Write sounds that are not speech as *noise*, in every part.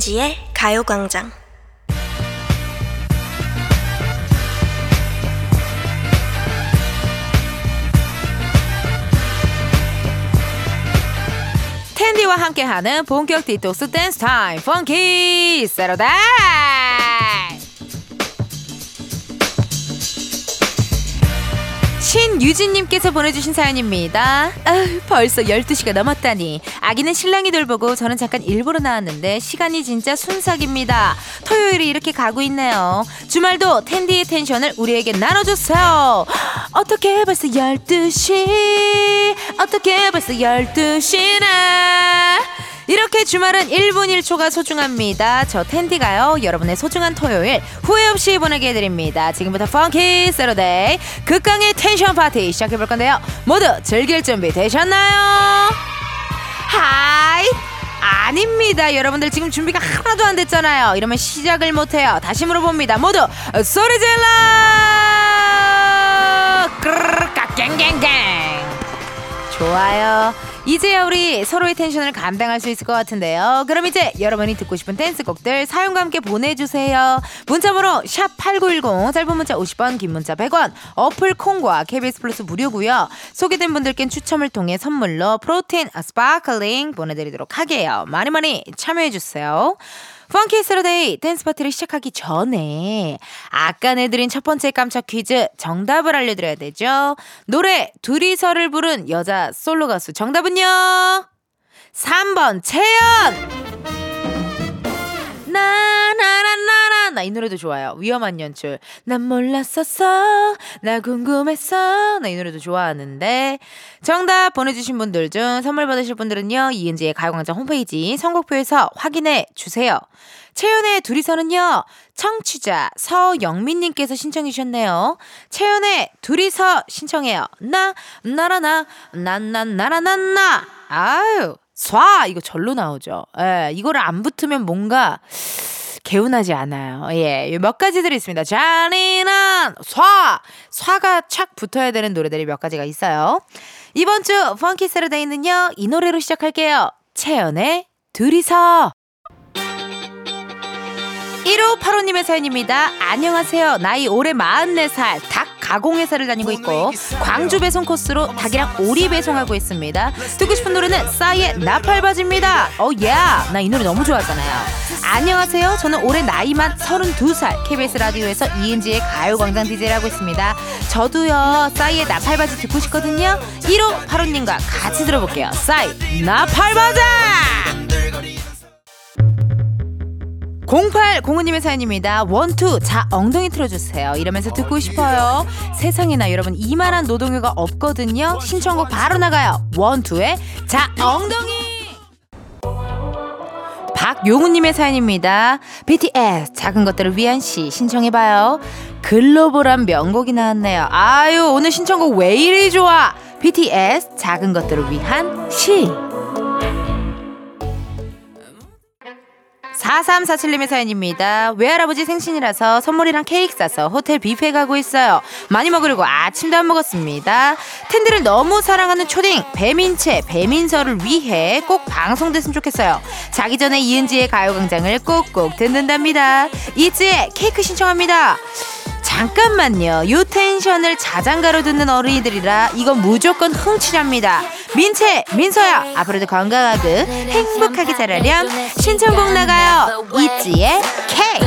이은지의 가요광장. 텐디와 함께하는 본격 디톡스 댄스 타임 Funky Saturday 신유진님께서 보내주신 사연입니다. 아, 벌써 12시가 넘었다니. 아기는 신랑이 돌보고 저는 잠깐 일부러 나왔는데 시간이 진짜 순삭입니다. 토요일이 이렇게 가고 있네요. 주말도 텐디의 텐션을 우리에게 나눠주세요. 어떻게 벌써 12시? 어떻게 벌써 12시나? 이렇게 주말은 1분 1초가 소중합니다. 저 텐디가요. 여러분의 소중한 토요일 후회 없이 보내게 해드립니다. 지금부터 Funky Saturday 극강의 텐션 파티 시작해볼 건데요. 모두 즐길 준비 되셨나요? 하이 아닙니다. 여러분들 지금 준비가 하나도 안 됐잖아요. 이러면 시작을 못해요. 다시 물어봅니다. 모두 소리 질러! 끄르르까 갱갱갱 좋아요. 이제야 우리 서로의 텐션을 감당할 수 있을 것 같은데요. 그럼 이제 여러분이 듣고 싶은 댄스곡들 사연과 함께 보내주세요. 문자번호 샵8910 짧은 문자 50원 긴 문자 100원 어플 콩과 KBS 플러스 무료고요. 소개된 분들께는 추첨을 통해 선물로 protein sparkling 보내드리도록 할게요. 많이 많이 참여해주세요. Funky Saturday 댄스 파티를 시작하기 전에 아까 내드린 첫 번째 깜짝 퀴즈 정답을 알려드려야 되죠. 노래 둘이서를 부른 여자 솔로 가수 정답은요? 3번 채연! 나 나 이 노래도 좋아요. 위험한 연출. 난 몰랐었어. 나 궁금했어. 나 이 노래도 좋아하는데 정답 보내주신 분들 중 선물 받으실 분들은요 이은지의 가요광장 홈페이지 선곡표에서 확인해 주세요. 채연의 둘이서는요 청취자 서영민님께서 신청해 주셨네요. 채연의 둘이서 신청해요. 나 나라나 난난나라난나 아유 쏴 이거 절로 나오죠. 예, 이거를 안 붙으면 뭔가 개운하지 않아요. 예, 몇 가지들이 있습니다. 잔인한 쏴 쏴가 착 붙어야 되는 노래들이 몇 가지가 있어요. 이번 주 펑키 세르데이는요 이 노래로 시작할게요. 채연의 둘이서 1585님의 사연입니다. 안녕하세요. 나이 올해 44살 닭 가공회사를 다니고 있고 광주 배송 코스로 닭이랑 오리 배송하고 있습니다. 듣고 싶은 노래는 싸이의 나팔바지입니다. 어, 예. 나이 노래 너무 좋아하잖아요. 안녕하세요. 저는 올해 나이만 32살 KBS 라디오에서 이은지의 가요광장 DJ를 하고 있습니다. 저도요. 싸이의 나팔바지 듣고 싶거든요. 1585님과 같이 들어볼게요. 싸이 나팔바지! 0805님의 사연입니다. 원투 자 엉덩이 틀어주세요. 이러면서 듣고 싶어요. 세상에나 여러분 이만한 노동요가 없거든요. 신청곡 바로 나가요. 원투의 자 엉덩이. 박용우님의 사연입니다. BTS 작은 것들을 위한 시 신청해봐요. 글로벌한 명곡이 나왔네요. 아유 오늘 신청곡 왜 이리 좋아? BTS 작은 것들을 위한 시. 4347님의 사연입니다. 외할아버지 생신이라서 선물이랑 케이크 싸서 호텔 뷔페 가고 있어요. 많이 먹으려고 아침도 안 먹었습니다. 텐디를 너무 사랑하는 초딩 배민채 배민서를 위해 꼭 방송됐으면 좋겠어요. 자기 전에 이은지의 가요광장을 꼭꼭 듣는답니다. 이지의 케이크 신청합니다. 잠깐만요. 요 텐션을 자장가로 듣는 어린이들이라 이건 무조건 흥치랍니다. 민채, 민서야, 앞으로도 건강하고 행복하게 자라렴. 신청곡 나가요. 이지의 K.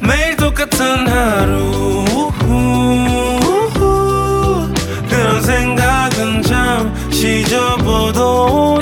매일 똑같은 하루 그런 생각은 잠시 접어도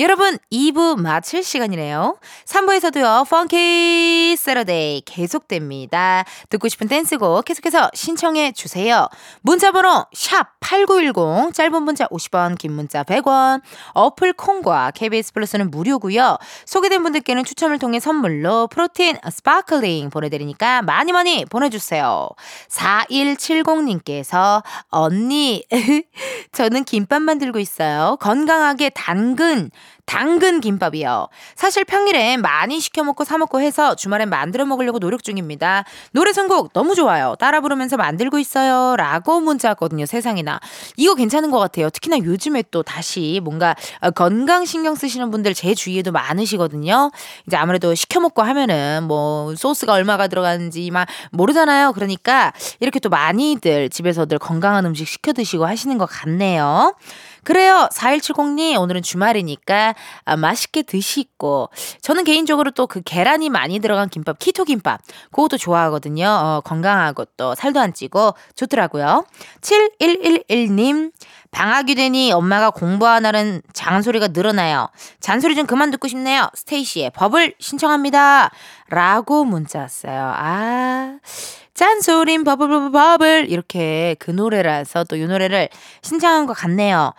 여러분, 2부 마칠 시간이네요. 3부에서도요, 펑키 세러데이 계속됩니다. 듣고 싶은 댄스곡 계속해서 신청해 주세요. 문자 번호 샵 8910, 짧은 문자 50원, 긴 문자 100원, 어플 콩과 KBS 플러스는 무료고요 소개된 분들께는 추첨을 통해 선물로 protein sparkling 보내드리니까 많이 많이 보내주세요. 4170님께서 언니, *laughs* 저는 김밥 만들고 있어요. 건강하게 당근, 당근 김밥이요. 사실 평일엔 많이 시켜 먹고 사 먹고 해서 주말엔 만들어 먹으려고 노력 중입니다. 노래 선곡 너무 좋아요. 따라 부르면서 만들고 있어요. 라고 문자 왔거든요. 세상에나. 이거 괜찮은 것 같아요. 특히나 요즘에 또 다시 뭔가 어, 건강 신경 쓰시는 분들 제 주위에도 많으시거든요. 이제 아무래도 시켜 먹고 하면은 뭐 소스가 얼마가 들어가는지 막 모르잖아요. 그러니까 이렇게 또 많이들 집에서들 건강한 음식 시켜 드시고 하시는 것 같네요. 그래요. 4170님, 오늘은 주말이니까 아, 맛있게 드시고. 저는 개인적으로 또 그 계란이 많이 들어간 김밥, 키토 김밥. 그것도 좋아하거든요. 어, 건강하고 또 살도 안 찌고 좋더라고요. 7111님, 방학이 되니 엄마가 공부하나는 장소리가 늘어나요. 잔소리 좀 그만 듣고 싶네요. 스테이시의 법을 신청합니다. 라고 문자 왔어요. 아. 짠소린 버블버블 버블 이렇게 그 노래라서 또 이 노래를 신청한 것 같네요.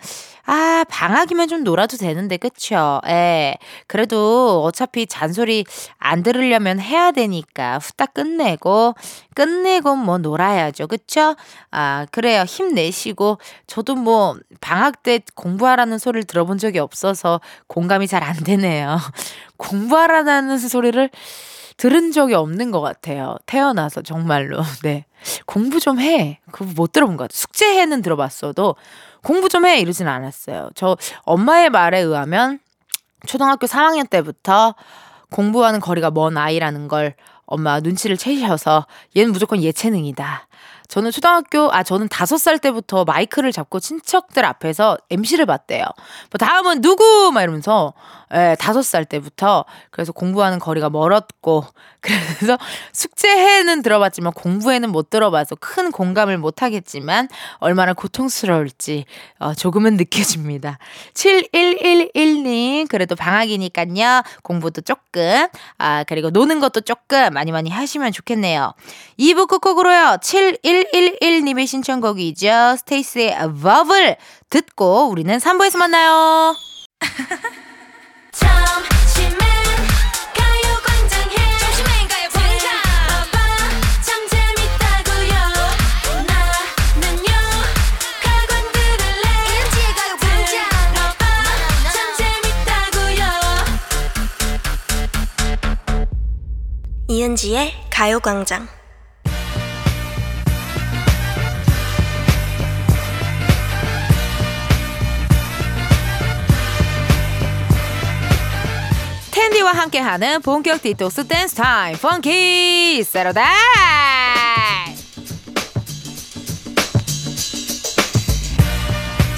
아, 방학이면 좀 놀아도 되는데, 그쵸? 예. 그래도 어차피 잔소리 안 들으려면 해야 되니까 후딱 끝내고, 끝내고 뭐 놀아야죠. 그쵸? 아, 그래요. 힘내시고, 저도 뭐 방학 때 공부하라는 소리를 들어본 적이 없어서 공감이 잘 안 되네요. *laughs* 공부하라는 소리를 들은 적이 없는 것 같아요. 태어나서 정말로. *laughs* 네. 공부 좀 해. 그거 못 들어본 것 같아요. 숙제해는 들어봤어도 공부 좀 해. 이러진 않았어요. 저 엄마의 말에 의하면 초등학교 3학년 때부터 공부하는 거리가 먼 아이라는 걸 엄마 눈치를 채셔서 얘는 무조건 예체능이다. 저는 초등학교, 아, 저는 다섯 살 때부터 마이크를 잡고 친척들 앞에서 MC를 봤대요. 뭐 다음은 누구? 막 이러면서, 예, 다섯 살 때부터. 그래서 공부하는 거리가 멀었고, *laughs* 그래서 숙제해는 들어봤지만 공부에는 못 들어봐서 큰 공감을 못 하겠지만, 얼마나 고통스러울지, 어, 조금은 느껴집니다. 7111님, 그래도 방학이니까요. 공부도 조금, 아, 그리고 노는 것도 조금 많이 많이 하시면 좋겠네요. 2부 끝곡으로요. 7111님의 신청곡이죠. 스테이스의 버블 듣고 우리는 3부에서 만나요. *laughs* 이은지의 가요광장 텐디와 함께하는 본격 디톡스 댄스 타임 Funky Saturday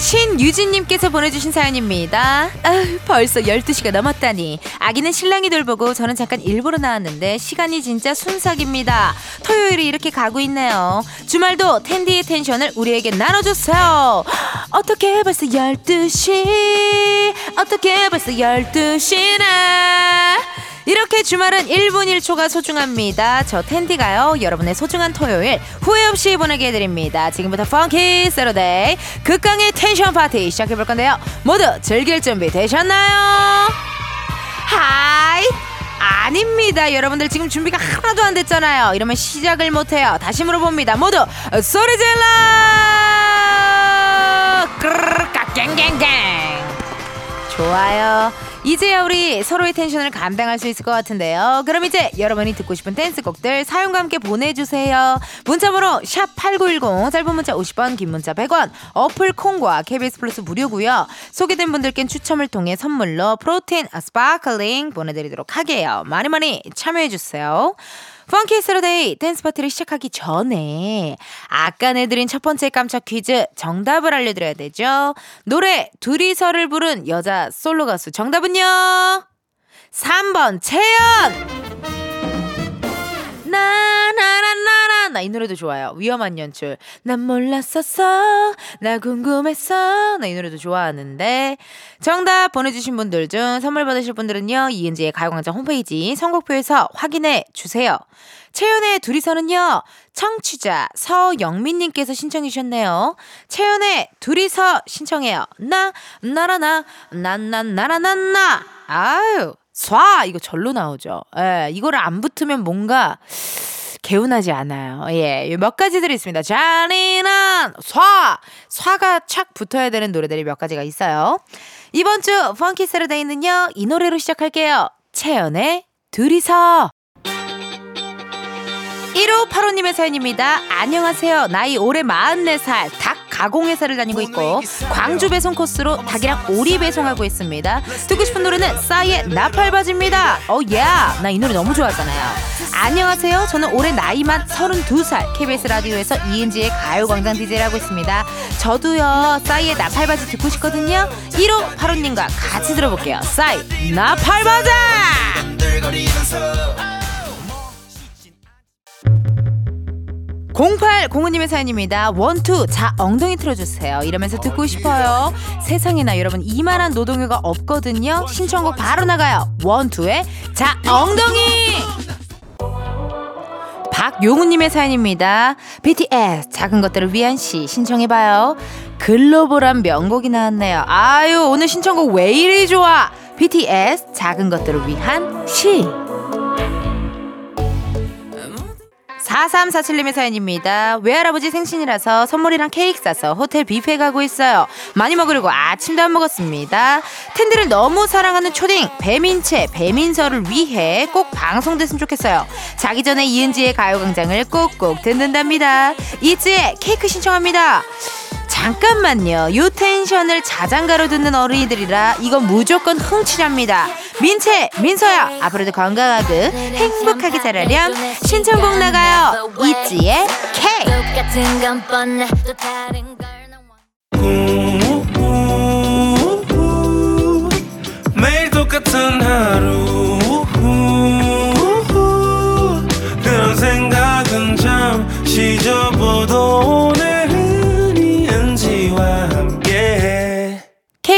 신유진님께서 보내주신 사연입니다. 아, 벌써 12시가 넘었다니. 아기는 신랑이 돌보고 저는 잠깐 일부러 나왔는데 시간이 진짜 순삭입니다. 토요일이 이렇게 가고 있네요. 주말도 텐디의 텐션을 우리에게 나눠주세요. 어떻게 벌써 12시? 어떻게 벌써 12시나? 이렇게 주말은 1분 1초가 소중합니다. 저 텐디가요. 여러분의 소중한 토요일 후회 없이 보내게 해드립니다. 지금부터 Funky Saturday 극강의 텐션 파티 시작해볼 건데요. 모두 즐길 준비 되셨나요? 하이 아닙니다. 여러분들 지금 준비가 하나도 안 됐잖아요. 이러면 시작을 못해요. 다시 물어봅니다. 모두 소리 질러! 갱갱갱 좋아요. 이제야 우리 서로의 텐션을 감당할 수 있을 것 같은데요. 그럼 이제 여러분이 듣고 싶은 댄스곡들 사연과 함께 보내주세요. 문자번호 샵8910 짧은 문자 50원 긴 문자 100원 어플 콩과 KBS 플러스 무료고요. 소개된 분들께는 추첨을 통해 선물로 protein sparkling 보내드리도록 할게요. 많이 많이 참여해주세요. Funky Saturday 댄스 파티를 시작하기 전에 아까 내드린 첫 번째 깜짝 퀴즈 정답을 알려드려야 되죠. 노래 둘이서를 부른 여자 솔로 가수 정답은요. 3번 채연. 나 이 노래도 좋아요. 위험한 연출. 난 몰랐었어. 나 궁금했어. 나 이 노래도 좋아하는데 정답 보내주신 분들 중 선물 받으실 분들은요 이은지의 가요광장 홈페이지 선곡표에서 확인해 주세요. 채연의 둘이서는요 청취자 서영민님께서 신청해 주셨네요. 채연의 둘이서 신청해요. 나 나라나 난난나라나나 아유 쏴 이거 절로 나오죠. 예, 이거를 안 붙으면 뭔가 개운하지 않아요. 예, 몇 가지들이 있습니다. 잔인한 쏴! 쏴가 착 붙어야 되는 노래들이 몇 가지가 있어요. 이번 주 펑키 세르데이는요, 이 노래로 시작할게요. 채연의 둘이서. 1585님의 사연입니다. 안녕하세요. 나이 올해 44살 닭 가공회사를 다니고 있고 광주 배송 코스로 닭이랑 오리 배송하고 있습니다. 듣고 싶은 노래는 싸이의 나팔바지입니다. 어, 예. 나이 노래 너무 좋아하잖아요. 안녕하세요. 저는 올해 나이만 32살 KBS 라디오에서 이은지의 가요광장 DJ를 하고 있습니다. 저도요. 싸이의 나팔바지 듣고 싶거든요. 1585님과 같이 들어볼게요. 싸이 나팔바지! 0805님의 사연입니다. 원투 자 엉덩이 틀어주세요. 이러면서 듣고 싶어요. 세상에나 여러분 이만한 노동요가 없거든요. 신청곡 바로 나가요. 원투의 자 엉덩이. 박용우님의 사연입니다. BTS 작은 것들을 위한 시 신청해봐요. 글로벌한 명곡이 나왔네요. 아유 오늘 신청곡 왜 이리 좋아? BTS 작은 것들을 위한 시. 4347님의 사연입니다. 외할아버지 생신이라서 선물이랑 케이크 싸서 호텔 뷔페 가고 있어요. 많이 먹으려고 아침도 안 먹었습니다. 텐드를 너무 사랑하는 초딩 배민채 배민서를 위해 꼭 방송됐으면 좋겠어요. 자기 전에 이은지의 가요광장을 꼭꼭 듣는답니다. 이지의 케이크 신청합니다. 잠깐만요. 요 텐션을 자장가로 듣는 어린이들이라 이건 무조건 흥치랍니다. 민채, 민서야, 앞으로도 건강하고 행복하게 자라렴. 신청곡 나가요. 이지의 K. 똑같은 하루. 그런 생각은 잠시 접어도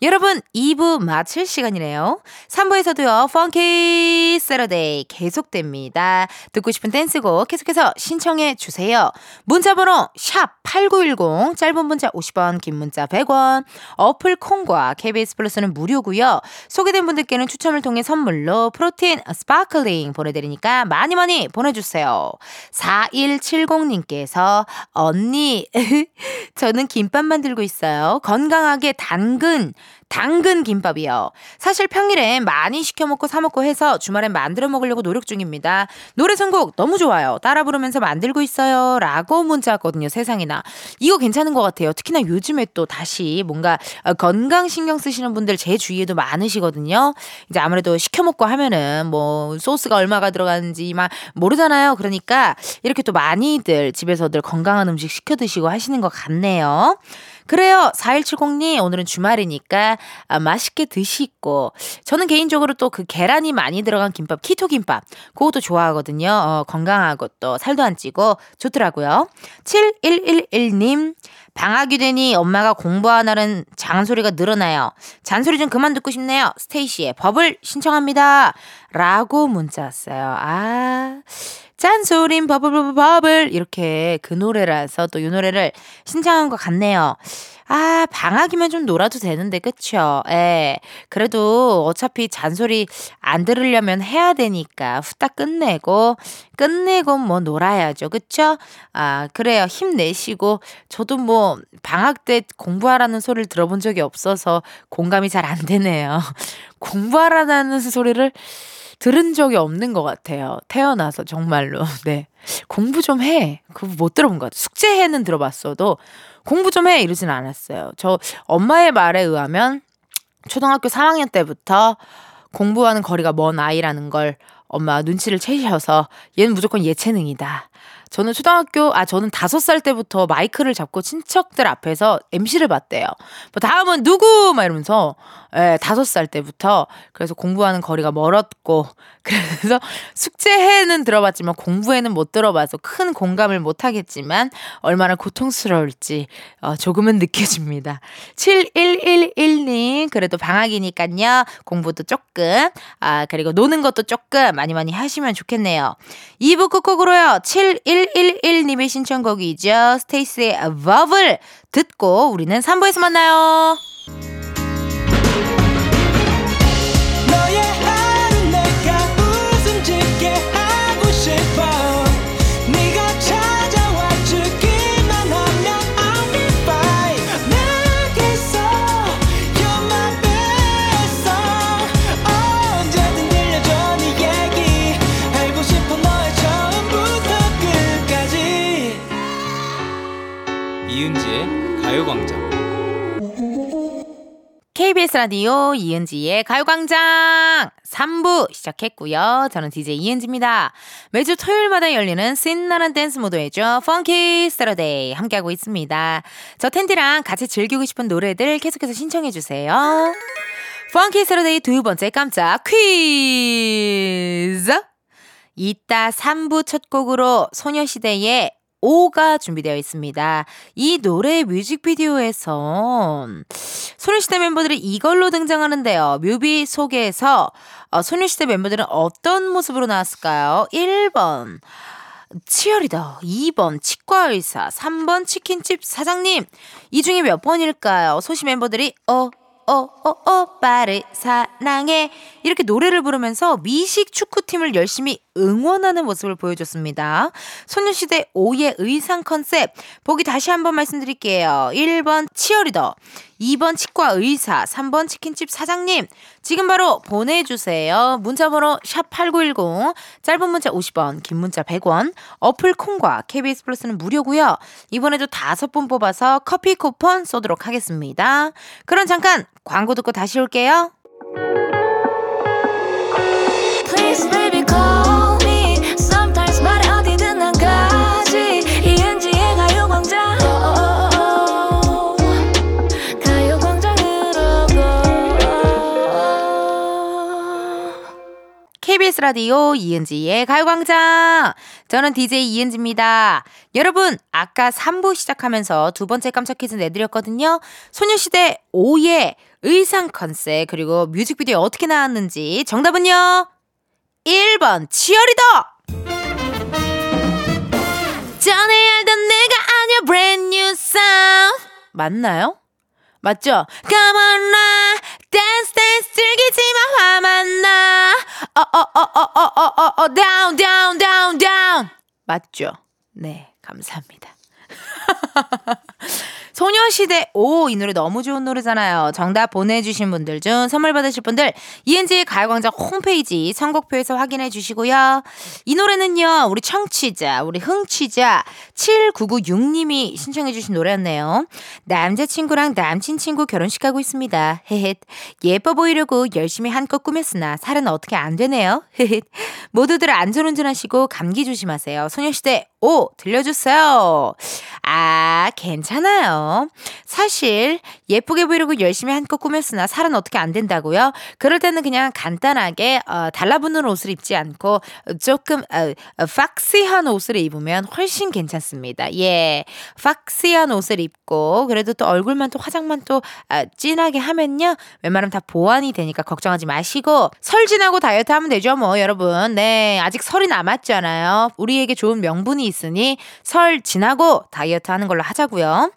여러분, 2부 마칠 시간이네요. 3부에서도요, 펑키 세러데이 계속됩니다. 듣고 싶은 댄스곡 계속해서 신청해 주세요. 문자 번호 샵 8910, 짧은 문자 50원, 긴 문자 100원, 어플 콩과 KBS 플러스는 무료고요. 소개된 분들께는 추첨을 통해 선물로 프로틴 sparkling 보내드리니까 많이 많이 보내주세요. 4170님께서 언니, *laughs* 저는 김밥 만들고 있어요. 건강하게 당근, 당근 김밥이요. 사실 평일엔 많이 시켜 먹고 사 먹고 해서 주말엔 만들어 먹으려고 노력 중입니다. 노래 선곡 너무 좋아요. 따라 부르면서 만들고 있어요. 라고 문자 왔거든요. 세상에나. 이거 괜찮은 것 같아요. 특히나 요즘에 또 다시 뭔가 어, 건강 신경 쓰시는 분들 제 주위에도 많으시거든요. 이제 아무래도 시켜 먹고 하면은 뭐 소스가 얼마가 들어가는지 막 모르잖아요. 그러니까 이렇게 또 많이들 집에서들 건강한 음식 시켜 드시고 하시는 것 같네요. 그래요. 4170님, 오늘은 주말이니까 아, 맛있게 드시고. 저는 개인적으로 또 그 계란이 많이 들어간 김밥, 키토 김밥. 그것도 좋아하거든요. 어, 건강하고 또 살도 안 찌고 좋더라고요. 7111님, 방학이 되니 엄마가 공부하느라는 장소리가 늘어나요. 잔소리 좀 그만 듣고 싶네요. 스테이시의 법을 신청합니다. 라고 문자 왔어요. 아. 짠소린 버블 버블 버블 이렇게 그 노래라서 또 이 노래를 신청한 것 같네요. 아 방학이면 좀 놀아도 되는데 그쵸? 예. 그래도 어차피 잔소리 안 들으려면 해야 되니까 후딱 끝내고 끝내고 뭐 놀아야죠. 그쵸? 아 그래요. 힘내시고 저도 뭐 방학 때 공부하라는 소리를 들어본 적이 없어서 공감이 잘 안 되네요. *laughs* 공부하라는 소리를 들은 적이 없는 것 같아요. 태어나서 정말로. *laughs* 네. 공부 좀 해. 그거 못 들어본 것 같아요. 숙제해는 들어봤어도 공부 좀 해. 이러진 않았어요. 저 엄마의 말에 의하면 초등학교 3학년 때부터 공부하는 거리가 먼 아이라는 걸 엄마 눈치를 채셔서 얘는 무조건 예체능이다. 저는 초등학교, 아, 저는 다섯 살 때부터 마이크를 잡고 친척들 앞에서 MC를 봤대요. 뭐 다음은 누구? 막 이러면서, 예, 다섯 살 때부터. 그래서 공부하는 거리가 멀었고, *laughs* 그래서 숙제해는 들어봤지만 공부에는 못 들어봐서 큰 공감을 못 하겠지만, 얼마나 고통스러울지, 어, 조금은 느껴집니다. 7111님, 그래도 방학이니까요. 공부도 조금, 아, 그리고 노는 것도 조금 많이 많이 하시면 좋겠네요. 2부 끝곡으로요. 7111님의 신청곡이죠. 스테이스의 버블 듣고 우리는 3부에서 만나요. 라디오 이은지의 가요광장 3부 시작했고요. 저는 DJ 이은지입니다. 매주 토요일마다 열리는 신나는 댄스 모드이죠. Funky Saturday 함께하고 있습니다. 저 텐디랑 같이 즐기고 싶은 노래들 계속해서 신청해주세요. Funky Saturday 두 번째 깜짝 퀴즈! 이따 3부 첫 곡으로 소녀시대의 Oh!가 준비되어 있습니다. 이 노래 뮤직비디오에서 소녀시대 멤버들이 이걸로 등장하는데요. 뮤비 속에서 어, 소녀시대 멤버들은 어떤 모습으로 나왔을까요? 1번 치어리더, 2번 치과의사, 3번 치킨집 사장님. 이 중에 몇 번일까요? 소시 멤버들이 어, 오빠를 사랑해. 이렇게 노래를 부르면서 미식 축구팀을 열심히 응원하는 모습을 보여줬습니다. 소녀시대 5의 의상 컨셉. 보기 다시 한번 말씀드릴게요. 1번 치어리더, 2번 치과 의사, 3번 치킨집 사장님. 지금 바로 보내주세요. 문자번호 샵8910, 짧은 문자 50원, 긴 문자 100원, 어플 콩과 KBS 플러스는 무료고요. 이번에도 다섯 분 뽑아서 커피 쿠폰 쏘도록 하겠습니다. 그럼 잠깐 광고 듣고 다시 올게요. KBS 라디오 이은지의 가요광장. 저는 DJ 이은지입니다. 여러분, 아까 3부 시작하면서 두 번째 깜짝 퀴즈 내드렸거든요. 소녀시대 5의 의상 컨셉, 그리고 뮤직비디오 어떻게 나왔는지 정답은요? 1번, 치어리더! 전에 알던 내가 아니야, brand new sound. 맞나요? 맞죠? Come on dance dance 즐기지마 화만 나. 어어어어어어어 down down down down. 맞죠? 네, 감사합니다. 소녀시대 5이 노래 너무 좋은 노래잖아요. 정답 보내주신 분들 중 선물 받으실 분들 ENG 가요광장 홈페이지 선곡표에서 확인해 주시고요. 이 노래는요 우리 청취자 우리 흥취자 7996님이 신청해 주신 노래였네요. 남자친구랑 남친 친구 결혼식 가고 있습니다. 헤헷 예뻐 보이려고 열심히 한껏 꾸몄으나 살은 어떻게 안 되네요. 헤헷 모두들 안전운전하시고 감기 조심하세요. 소녀시대 5 들려주세요. 아, 괜찮아요. 사실 예쁘게 보이려고 열심히 한껏 꾸몄으나 살은 어떻게 안 된다고요? 그럴 때는 그냥 간단하게 어, 달라붙는 옷을 입지 않고 조금 어, 어, 팍시한 옷을 입으면 훨씬 괜찮습니다. 예, 팍시한 옷을 입고 그래도 또 얼굴만 또 화장만 또 아, 진하게 하면요 웬만하면 다 보완이 되니까 걱정하지 마시고 설 지나고 다이어트 하면 되죠 뭐 여러분. 네, 아직 설이 남았잖아요. 우리에게 좋은 명분이 있으니 설 지나고 다이어트 하는 걸로 하자고요.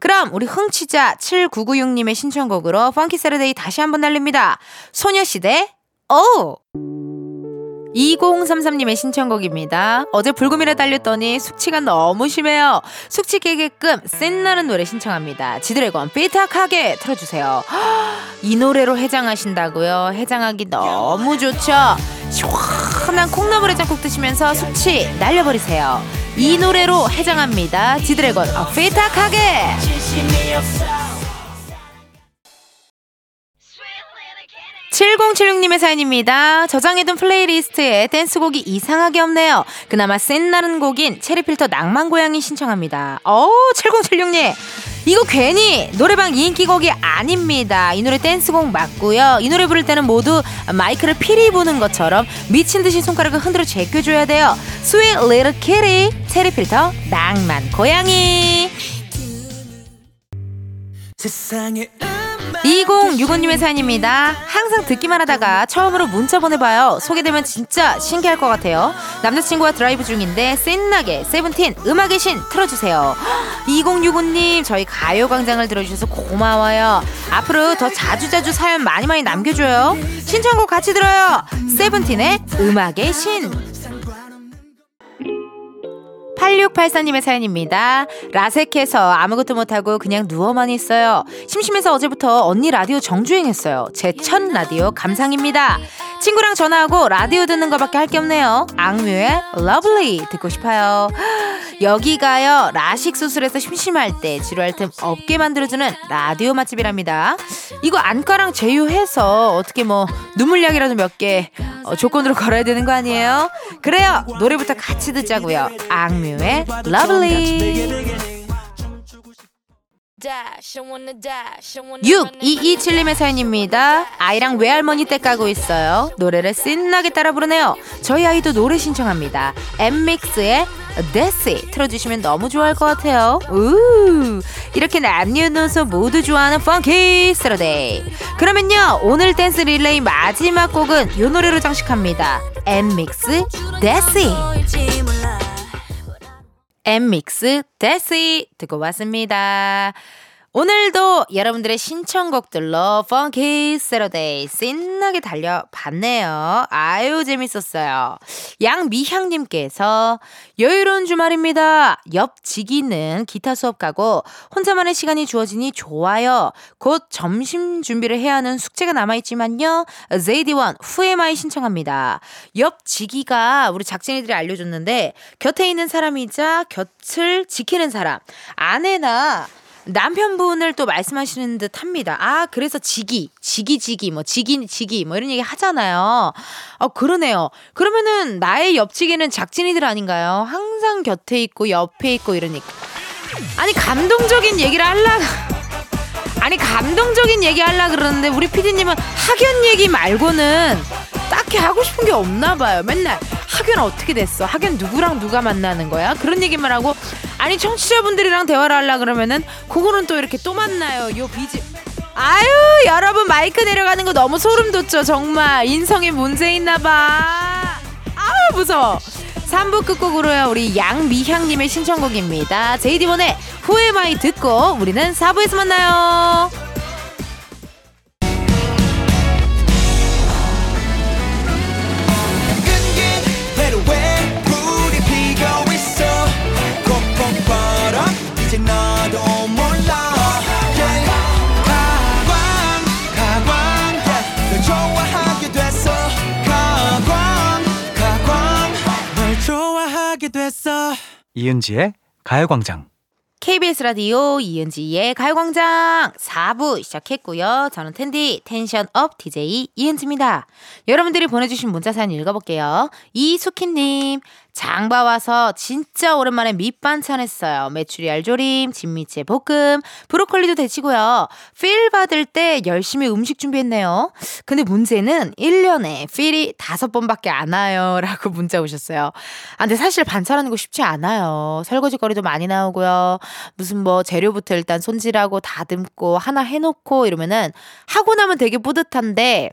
그럼 우리 흥취자 7996님의 신청곡으로 펑키 세르데이 다시 한번 날립니다. 소녀시대 오! 2033님의 신청곡입니다. 어제 불금이라 달렸더니 숙취가 너무 심해요. 숙취 깨게끔 신나는 노래 신청합니다. 지드래곤 삐딱하게 틀어주세요. 이 노래로 해장하신다고요? 해장하기 너무 좋죠? 시원한 콩나물 해장국 드시면서 숙취 날려버리세요. 이 노래로 해장합니다. 지드래곤 삐딱하게! 7076님의 사연입니다. 저장해둔 playlist에 댄스곡이 이상하게 없네요. 그나마 신나는 곡인 체리필터 낭만고양이 신청합니다. 어 7076님. 이거 괜히 노래방 인기곡이 아닙니다. 이 노래 댄스곡 맞고요. 이 노래 부를 때는 모두 마이크를 피리 부는 것처럼 미친 듯이 손가락을 흔들어 제껴줘야 돼요. Sweet Little Kitty, 체리필터 낭만 고양이. 세상에 2065님의 사연입니다. 항상 듣기만 하다가 처음으로 문자 보내봐요. 소개되면 진짜 신기할 것 같아요. 남자친구와 드라이브 중인데 신나게 세븐틴 음악의 신 틀어주세요. 2065님 저희 가요광장을 들어주셔서 고마워요. 앞으로 더 자주자주 사연 많이 많이 남겨줘요. 신청곡 같이 들어요. 세븐틴의 음악의 신. 8684님의 사연입니다. 라섹해서 아무것도 못하고 그냥 누워만 있어요. 심심해서 어제부터 언니 라디오 정주행했어요. 제 첫 라디오 감상입니다. 친구랑 전화하고 라디오 듣는 거밖에 할 게 없네요. 악뮤의 Love Lee 듣고 싶어요. 여기가요 라식 수술해서 심심할 때 지루할 틈 없게 만들어주는 라디오 맛집이랍니다. 이거 안과랑 제휴해서 어떻게 뭐 눈물약이라도 몇개 어, 조건으로 걸어야 되는 거 아니에요? 그래요 노래부터 같이 듣자고요. 악뮤의 Love Lee. 6227님의 사연입니다. 아이랑 외할머니 댁 가고 있어요. 노래를 신나게 따라 부르네요. 저희 아이도 노래 신청합니다. 엠믹스의 데시 틀어주시면 너무 좋아할 것 같아요. 우 이렇게 남녀노소 모두 좋아하는 Funky Saturday. 그러면요 오늘 댄스 릴레이 마지막 곡은 이 노래로 장식합니다. 엠믹스 데시. 엠믹스 데시 듣고 왔습니다. 오늘도 여러분들의 신청곡들로 Funky Saturday 신나게 달려봤네요. 아유 재밌었어요. 양미향님께서 여유로운 주말입니다. 옆 지기는 기타 수업 가고 혼자만의 시간이 주어지니 좋아요. 곧 점심 준비를 해야 하는 숙제가 남아있지만요. 제이디원 who am I 신청합니다. 옆 지기가 우리 작진이들이 알려줬는데 곁에 있는 사람이자 곁을 지키는 사람 아내나 남편분을 또 말씀하시는 듯 합니다. 아, 그래서 지기, 지기, 지기, 뭐, 지기, 지기, 뭐, 이런 얘기 하잖아요. 어, 그러네요. 그러면은, 나의 옆지기는 작진이들 아닌가요? 항상 곁에 있고, 옆에 있고, 이러니까. 아니, 감동적인 얘기를 할라. 아니, 감동적인 얘기 할라 그러는데, 우리 피디님은 학연 얘기 말고는 딱히 하고 싶은 게 없나 봐요. 맨날 학연 어떻게 됐어? 학연 누구랑 누가 만나는 거야? 그런 얘기만 하고 아니 청취자분들이랑 대화를 하려 그러면은 그거는 또 이렇게 또 만나요. 요 비지 아유 여러분 마이크 내려가는 거 너무 소름 돋죠 정말 인성에 문제 있나 봐. 아우 무서워. 3부 끝곡으로요 우리 양미향님의 신청곡입니다. 제이디몬의 후에마이 듣고 우리는 4부에서 만나요. 이제 너도 몰라 Yeah. 가광 가광 yeah. 널 좋아하게 됐어 가광 가광 널 좋아하게 됐어 이은지의 가요광장. KBS 라디오 이은지의 가요광장 4부 시작했고요. 저는 텐디 텐션업 DJ 이은지입니다. 여러분들이 보내주신 문자 사연 읽어볼게요. 이수키님 장봐 와서 진짜 오랜만에 밑반찬 했어요. 메추리 알조림, 진미채 볶음, 브로콜리도 데치고요. 필 받을 때 열심히 음식 준비했네요. 근데 문제는 1년에 필이 다섯 번밖에 안 와요. *laughs* 라고 문자 오셨어요. 아, 근데 사실 반찬하는 거 쉽지 않아요. 설거지 거리도 많이 나오고요. 무슨 뭐 재료부터 일단 손질하고 다듬고 하나 해놓고 이러면은 하고 나면 되게 뿌듯한데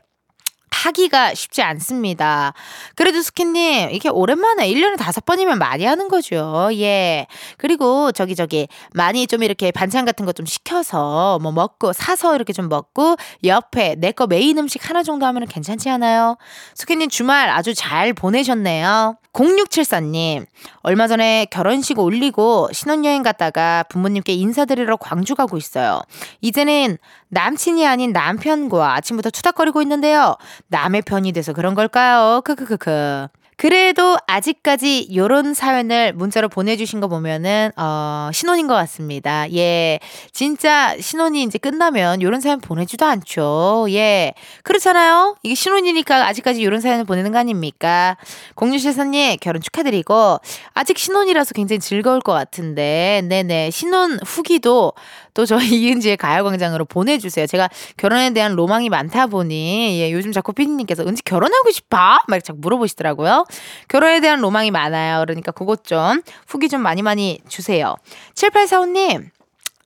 하기가 쉽지 않습니다. 그래도 스키님, 이게 오랜만에 1년에 다섯 번이면 많이 하는 거죠. 예. 그리고 저기 저기 많이 좀 이렇게 반찬 같은 거 좀 시켜서 뭐 먹고 사서 이렇게 좀 먹고 옆에 내 거 메인 음식 하나 정도 하면 괜찮지 않아요? 스키님 주말 아주 잘 보내셨네요. 0674님, 얼마 전에 결혼식 올리고 신혼여행 갔다가 부모님께 인사드리러 광주 가고 있어요. 이제는 남친이 아닌 남편과 아침부터 투닥거리고 있는데요. 남의 편이 돼서 그런 걸까요? 크크크크. 그래도 아직까지 요런 사연을 문자로 보내주신 거 보면은, 어, 신혼인 것 같습니다. 예. 진짜 신혼이 이제 끝나면 요런 사연 보내지도 않죠. 예. 그렇잖아요? 이게 신혼이니까 아직까지 요런 사연을 보내는 거 아닙니까? 공유실사님, 결혼 축하드리고, 아직 신혼이라서 굉장히 즐거울 것 같은데, 네네. 신혼 후기도 또 저희 *laughs* 이은지의 가요광장으로 보내주세요. 제가 결혼에 대한 로망이 많다 보니, 예, 요즘 자꾸 피디님께서 은지 결혼하고 싶어? 막 자꾸 물어보시더라고요. 결혼에 대한 로망이 많아요. 그러니까 그것 좀 후기 좀 많이 많이 주세요. 7845님,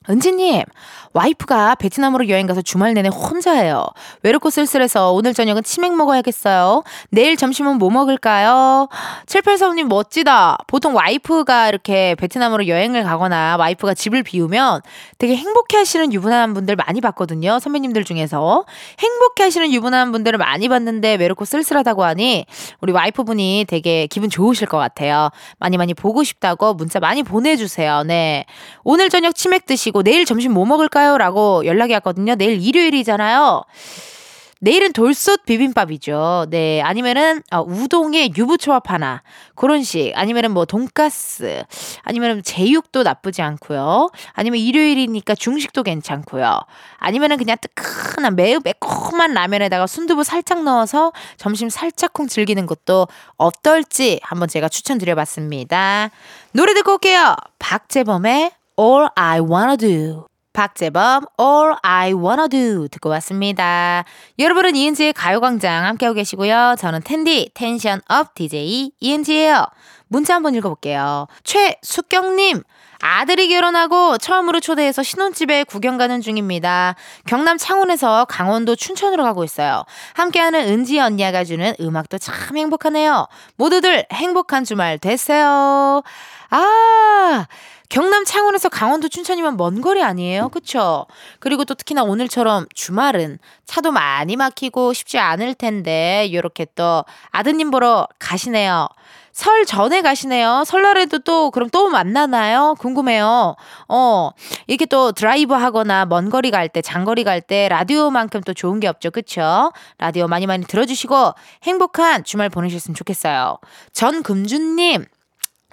은지님, 와이프가 베트남으로 여행 가서 주말 내내 혼자예요. 외롭고 쓸쓸해서 오늘 저녁은 치맥 먹어야겠어요. 내일 점심은 뭐 먹을까요? 7845님 멋지다. 보통 와이프가 이렇게 베트남으로 여행을 가거나 와이프가 집을 비우면 되게 행복해 하시는 유부남 분들 많이 봤거든요. 선배님들 중에서. 행복해 하시는 유부남 분들을 많이 봤는데 외롭고 쓸쓸하다고 하니 우리 와이프분이 되게 기분 좋으실 것 같아요. 많이 많이 보고 싶다고 문자 많이 보내주세요. 네. 오늘 저녁 치맥 드시고 내일 점심 뭐 먹을까요? 라고 연락이 왔거든요. 내일 일요일이잖아요. 내일은 돌솥 비빔밥이죠. 네. 아니면은, 어, 우동에 유부초밥 하나. 그런 식. 아니면은 뭐, 돈가스. 아니면은 제육도 나쁘지 않고요. 아니면 일요일이니까 중식도 괜찮고요. 아니면은 그냥 뜨끈한 매우 매콤한 라면에다가 순두부 살짝 넣어서 점심 살짝쿵 즐기는 것도 어떨지 한번 제가 추천드려 봤습니다. 노래 듣고 올게요. 박재범의 All I Wanna Do. 박재범 All I Wanna Do 듣고 왔습니다. 여러분은 이은지의 가요광장 함께하고 계시고요. 저는 텐디 텐션업 DJ 이은지예요. 문자 한번 읽어볼게요. 최숙경님 아들이 결혼하고 처음으로 초대해서 신혼집에 구경 가는 중입니다. 경남 창원에서 강원도 춘천으로 가고 있어요. 함께하는 은지 언니가 주는 음악도 참 행복하네요. 모두들 행복한 주말 되세요. 아, 경남 창원에서 강원도 춘천이면 먼 거리 아니에요? 그쵸? 그리고 또 특히나 오늘처럼 주말은 차도 많이 막히고 쉽지 않을 텐데, 요렇게 또 아드님 보러 가시네요. 설 전에 가시네요. 설날에도 또 그럼 또 만나나요? 궁금해요. 어, 이렇게 또 드라이브 하거나 먼 거리 갈 때, 장거리 갈 때 라디오만큼 또 좋은 게 없죠. 그쵸? 라디오 많이 많이 들어주시고 행복한 주말 보내셨으면 좋겠어요. 전금준님.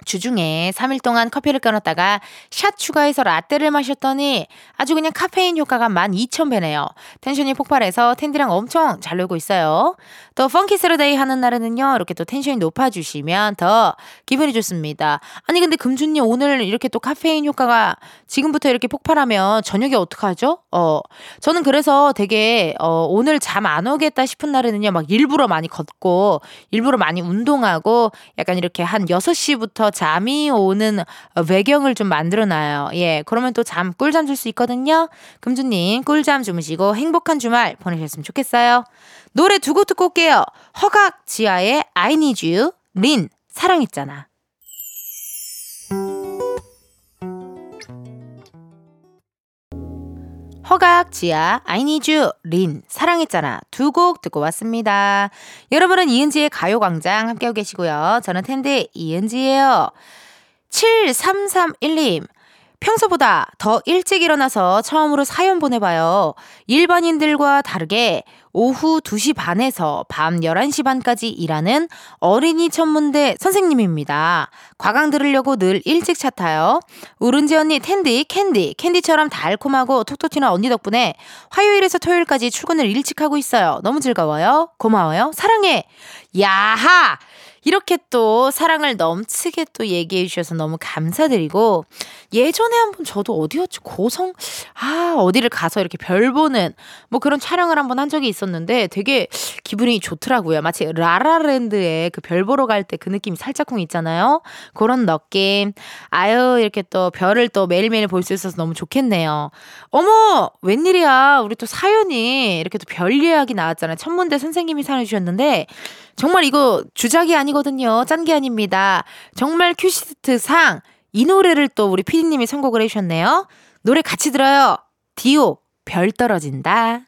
주중에 3일 동안 커피를 끊었다가 샷 추가해서 라떼를 마셨더니 아주 그냥 카페인 효과가 12,000배네요. 텐션이 폭발해서 텐디랑 엄청 잘 놀고 있어요. 또 Funky Saturday 하는 날에는요. 이렇게 또 텐션이 높아주시면 더 기분이 좋습니다. 아니 근데 금준님 오늘 이렇게 또 카페인 효과가 지금부터 이렇게 폭발하면 저녁에 어떡하죠? 어 저는 그래서 되게 어 오늘 잠 안 오겠다 싶은 날에는요. 막 일부러 많이 걷고 일부러 많이 운동하고 약간 이렇게 한 6시부터 잠이 오는 환경을 좀 만들어놔요. 예, 그러면 또 잠 꿀잠 잘 수 있거든요. 금주님 꿀잠 주무시고 행복한 주말 보내셨으면 좋겠어요. 노래 두 곡 듣고 올게요. 허각 지하의 I Need You, 린 사랑했잖아. 허각, 지아, I need you, 린, 사랑했잖아. 두 곡 듣고 왔습니다. 여러분은 이은지의 가요광장 함께하고 계시고요. 저는 텐데 이은지예요. 7331님. 평소보다 더 일찍 일어나서 처음으로 사연 보내봐요. 일반인들과 다르게 오후 2시 반에서 밤 11시 반까지 일하는 어린이 천문대 선생님입니다. 가광 들으려고 늘 일찍 차 타요. 우리 은지 언니 텐디, 캔디, 캔디처럼 달콤하고 톡톡 튀는 언니 덕분에 화요일에서 토요일까지 출근을 일찍 하고 있어요. 너무 즐거워요. 고마워요. 사랑해. 야하! 이렇게 또 사랑을 넘치게 또 얘기해 주셔서 너무 감사드리고 예전에 한번 저도 어디였지? 고성? 아 어디를 가서 이렇게 별 보는 뭐 그런 촬영을 한번 한 적이 있었는데 되게 기분이 좋더라고요. 마치 라라랜드에 그 별 보러 갈 때 그 느낌이 살짝쿵 있잖아요. 그런 느낌 아유 이렇게 또 별을 또 매일매일 볼 수 있어서 너무 좋겠네요. 어머! 웬일이야? 우리 또 사연이 이렇게 또 별 이야기 나왔잖아요. 천문대 선생님이 사연 주셨는데 정말 이거 주작이 아니 거든요. 짠 게 아닙니다. 정말 큐시트 상 이 노래를 또 우리 피디님이 선곡을 해주셨네요. 노래 같이 들어요. 디오 별 떨어진다.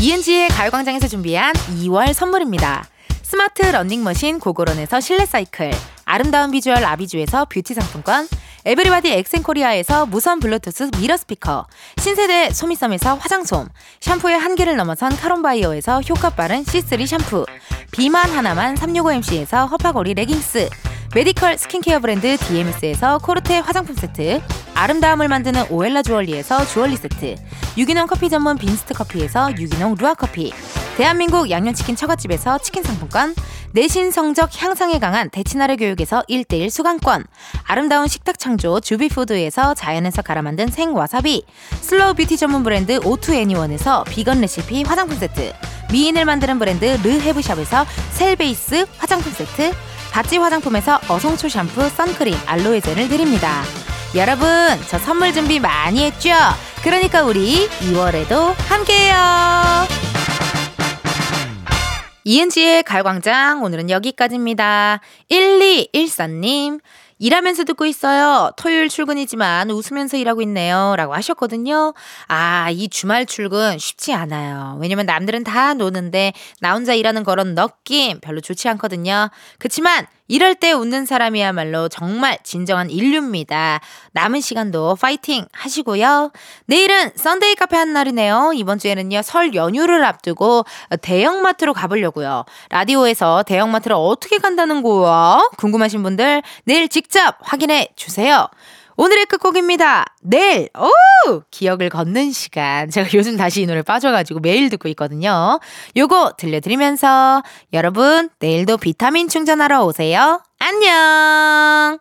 이은지의 가요광장에서 준비한 2월 선물입니다. 스마트 러닝머신 고고런에서 실내 사이클, 아름다운 비주얼 아비주에서 뷰티 상품권, 에브리바디 엑센코리아에서 무선 블루투스 mirror 스피커, 신세대 소미섬에서 화장솜, 샴푸의 한계를 넘어선 카론바이어에서 효과 빠른 C3 샴푸, 비만 하나만 365MC에서 허파고리 레깅스, 메디컬 스킨케어 브랜드 DMS에서 코르테 화장품 세트, 아름다움을 만드는 오엘라 주얼리에서 주얼리 세트, 유기농 커피 전문 빈스트 커피에서 유기농 루아 커피, 대한민국 양념치킨 처갓집에서 치킨 상품권, 내신 성적 향상에 강한 대치나래 교육에서 1대1 수강권, 아름다운 식탁 창조 주비푸드에서 자연에서 갈아 만든 생와사비, slow beauty 전문 브랜드 오투애니원에서 비건 레시피 화장품 세트, 미인을 만드는 브랜드 르헤브샵에서 셀베이스 화장품 세트, 바찌 화장품에서 어성초 샴푸, 선크림, 알로에 젤을 드립니다. 여러분, 저 선물 준비 많이 했죠? 그러니까 우리 2월에도 함께해요. 이은지의 가요광장 오늘은 여기까지입니다. 1214님 일하면서 듣고 있어요. 토요일 출근이지만 웃으면서 일하고 있네요. 라고 하셨거든요. 아, 이 주말 출근 쉽지 않아요. 왜냐면 남들은 다 노는데 나 혼자 일하는 그런 느낌 별로 좋지 않거든요. 그치만 이럴 때 웃는 사람이야말로 정말 진정한 일류입니다. 남은 시간도 파이팅 하시고요. 내일은 Sunday 카페 하는 날이네요. 이번 주에는요, 설 연휴를 앞두고 대형마트로 가보려고요. 라디오에서 대형마트를 어떻게 간다는 거야? 궁금하신 분들 내일 직접 확인해 주세요. 오늘의 끝곡입니다. 내일, 오! 기억을 걷는 시간. 제가 요즘 다시 이 노래 빠져가지고 매일 듣고 있거든요. 요거 들려드리면서 여러분, 내일도 비타민 충전하러 오세요. 안녕!